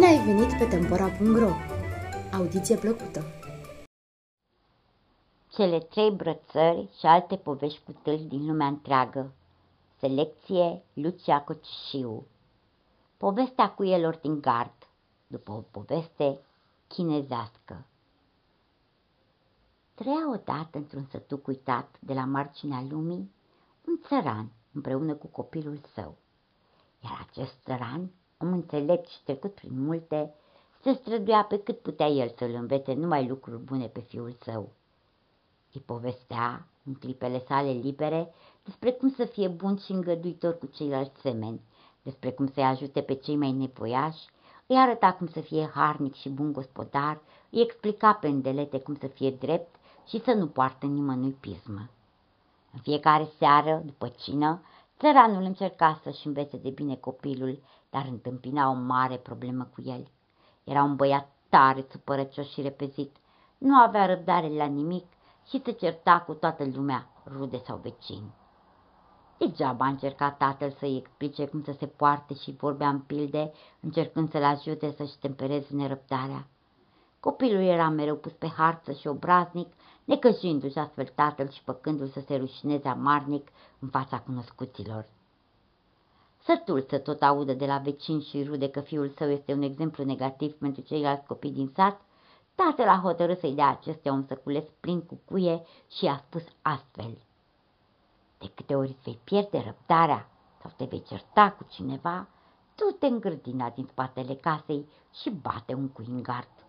ai venit pe Tempora.ro! Audiție plăcută! Cele trei brățări și alte povești cu tâlci din lumea întreagă. Selecție Lucia Cocișiu. Povestea cuielor din gard, după o poveste chinezească. Trăia odată într-un sătuc uitat de la marginea lumii un țăran împreună cu copilul său. Iar acest țăran, om înțelept și trecut prin multe, se străduia pe cât putea el să-l învețe numai lucruri bune pe fiul său. Îi povestea, în clipele sale libere, despre cum să fie bun și îngăduitor cu ceilalți semeni, despre cum să-i ajute pe cei mai nevoiași, îi arăta cum să fie harnic și bun gospodar, îi explica pe îndelete cum să fie drept și să nu poartă nimănui pismă. În fiecare seară, după cină, țăranul încerca să-și învețe de bine copilul, dar întâmpina o mare problemă cu el. Era un băiat tare, supărăcios și repezit. Nu avea răbdare la nimic și se certa cu toată lumea, rude sau vecini. Degeaba a încercat tatăl să-i explice cum să se poarte și vorbea în pilde, încercând să-l ajute să-și tempereze nerăbdarea. Copilul era mereu pus pe harță și obraznic, necăjindu-și astfel tatăl și făcându-l să se rușineze amarnic în fața cunoscuților. Sătul să tot audă de la vecini și rude că fiul său este un exemplu negativ pentru ceilalți copii din sat, tatăl a hotărât să-i dea acestea un săculeț plin cu cuie și a spus astfel. De câte ori îți vei pierde răbdarea sau te vei certa cu cineva, tu te îngrădina din spatele casei și bate un cui în gard.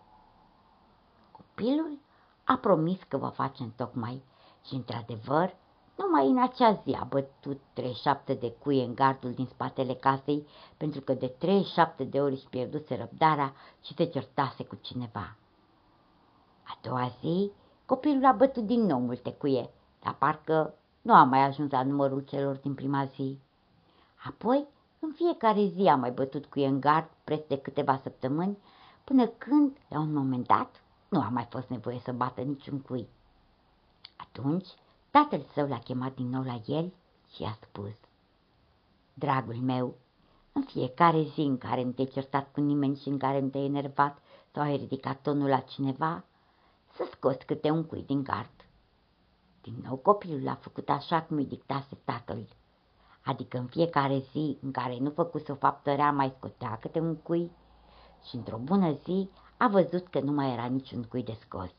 Copilul a promis că va face întocmai și, într-adevăr, numai în acea zi a bătut 37 de cuie în gardul din spatele casei, pentru că de 37 de ori își pierduse răbdarea și se certase cu cineva. A doua zi, copilul a bătut din nou multe cuie, dar parcă nu a mai ajuns la numărul celor din prima zi. Apoi, în fiecare zi a mai bătut cuie în gard preț de câteva săptămâni, până când, la un moment dat, nu a mai fost nevoie să bată niciun cui. Atunci, tatăl său l-a chemat din nou la el și a spus, Dragul meu, în fiecare zi în care nu te-ai certat cu nimeni și în care nu te-ai enervat sau ai ridicat tonul la cineva, să scoți câte un cui din gard. Din nou copilul a făcut așa cum îi dictase tatăl, adică în fiecare zi în care nu făcuse o faptă rea mai scotea câte un cui și într-o bună zi a văzut că nu mai era niciun cui de scos.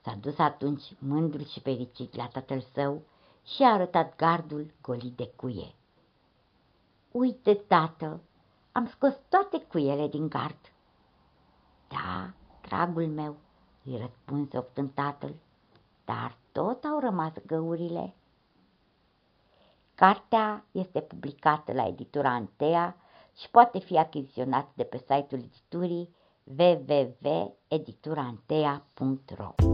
S-a dus atunci mândru și fericit la tatăl său și a arătat gardul golit de cuie. Uite, tată, am scos toate cuiele din gard. Da, dragul meu, îi răspunse oftând tatăl, dar tot au rămas găurile. Cartea este publicată la editura Antea și poate fi achiziționată de pe site-ul editurii www.editurantea.ro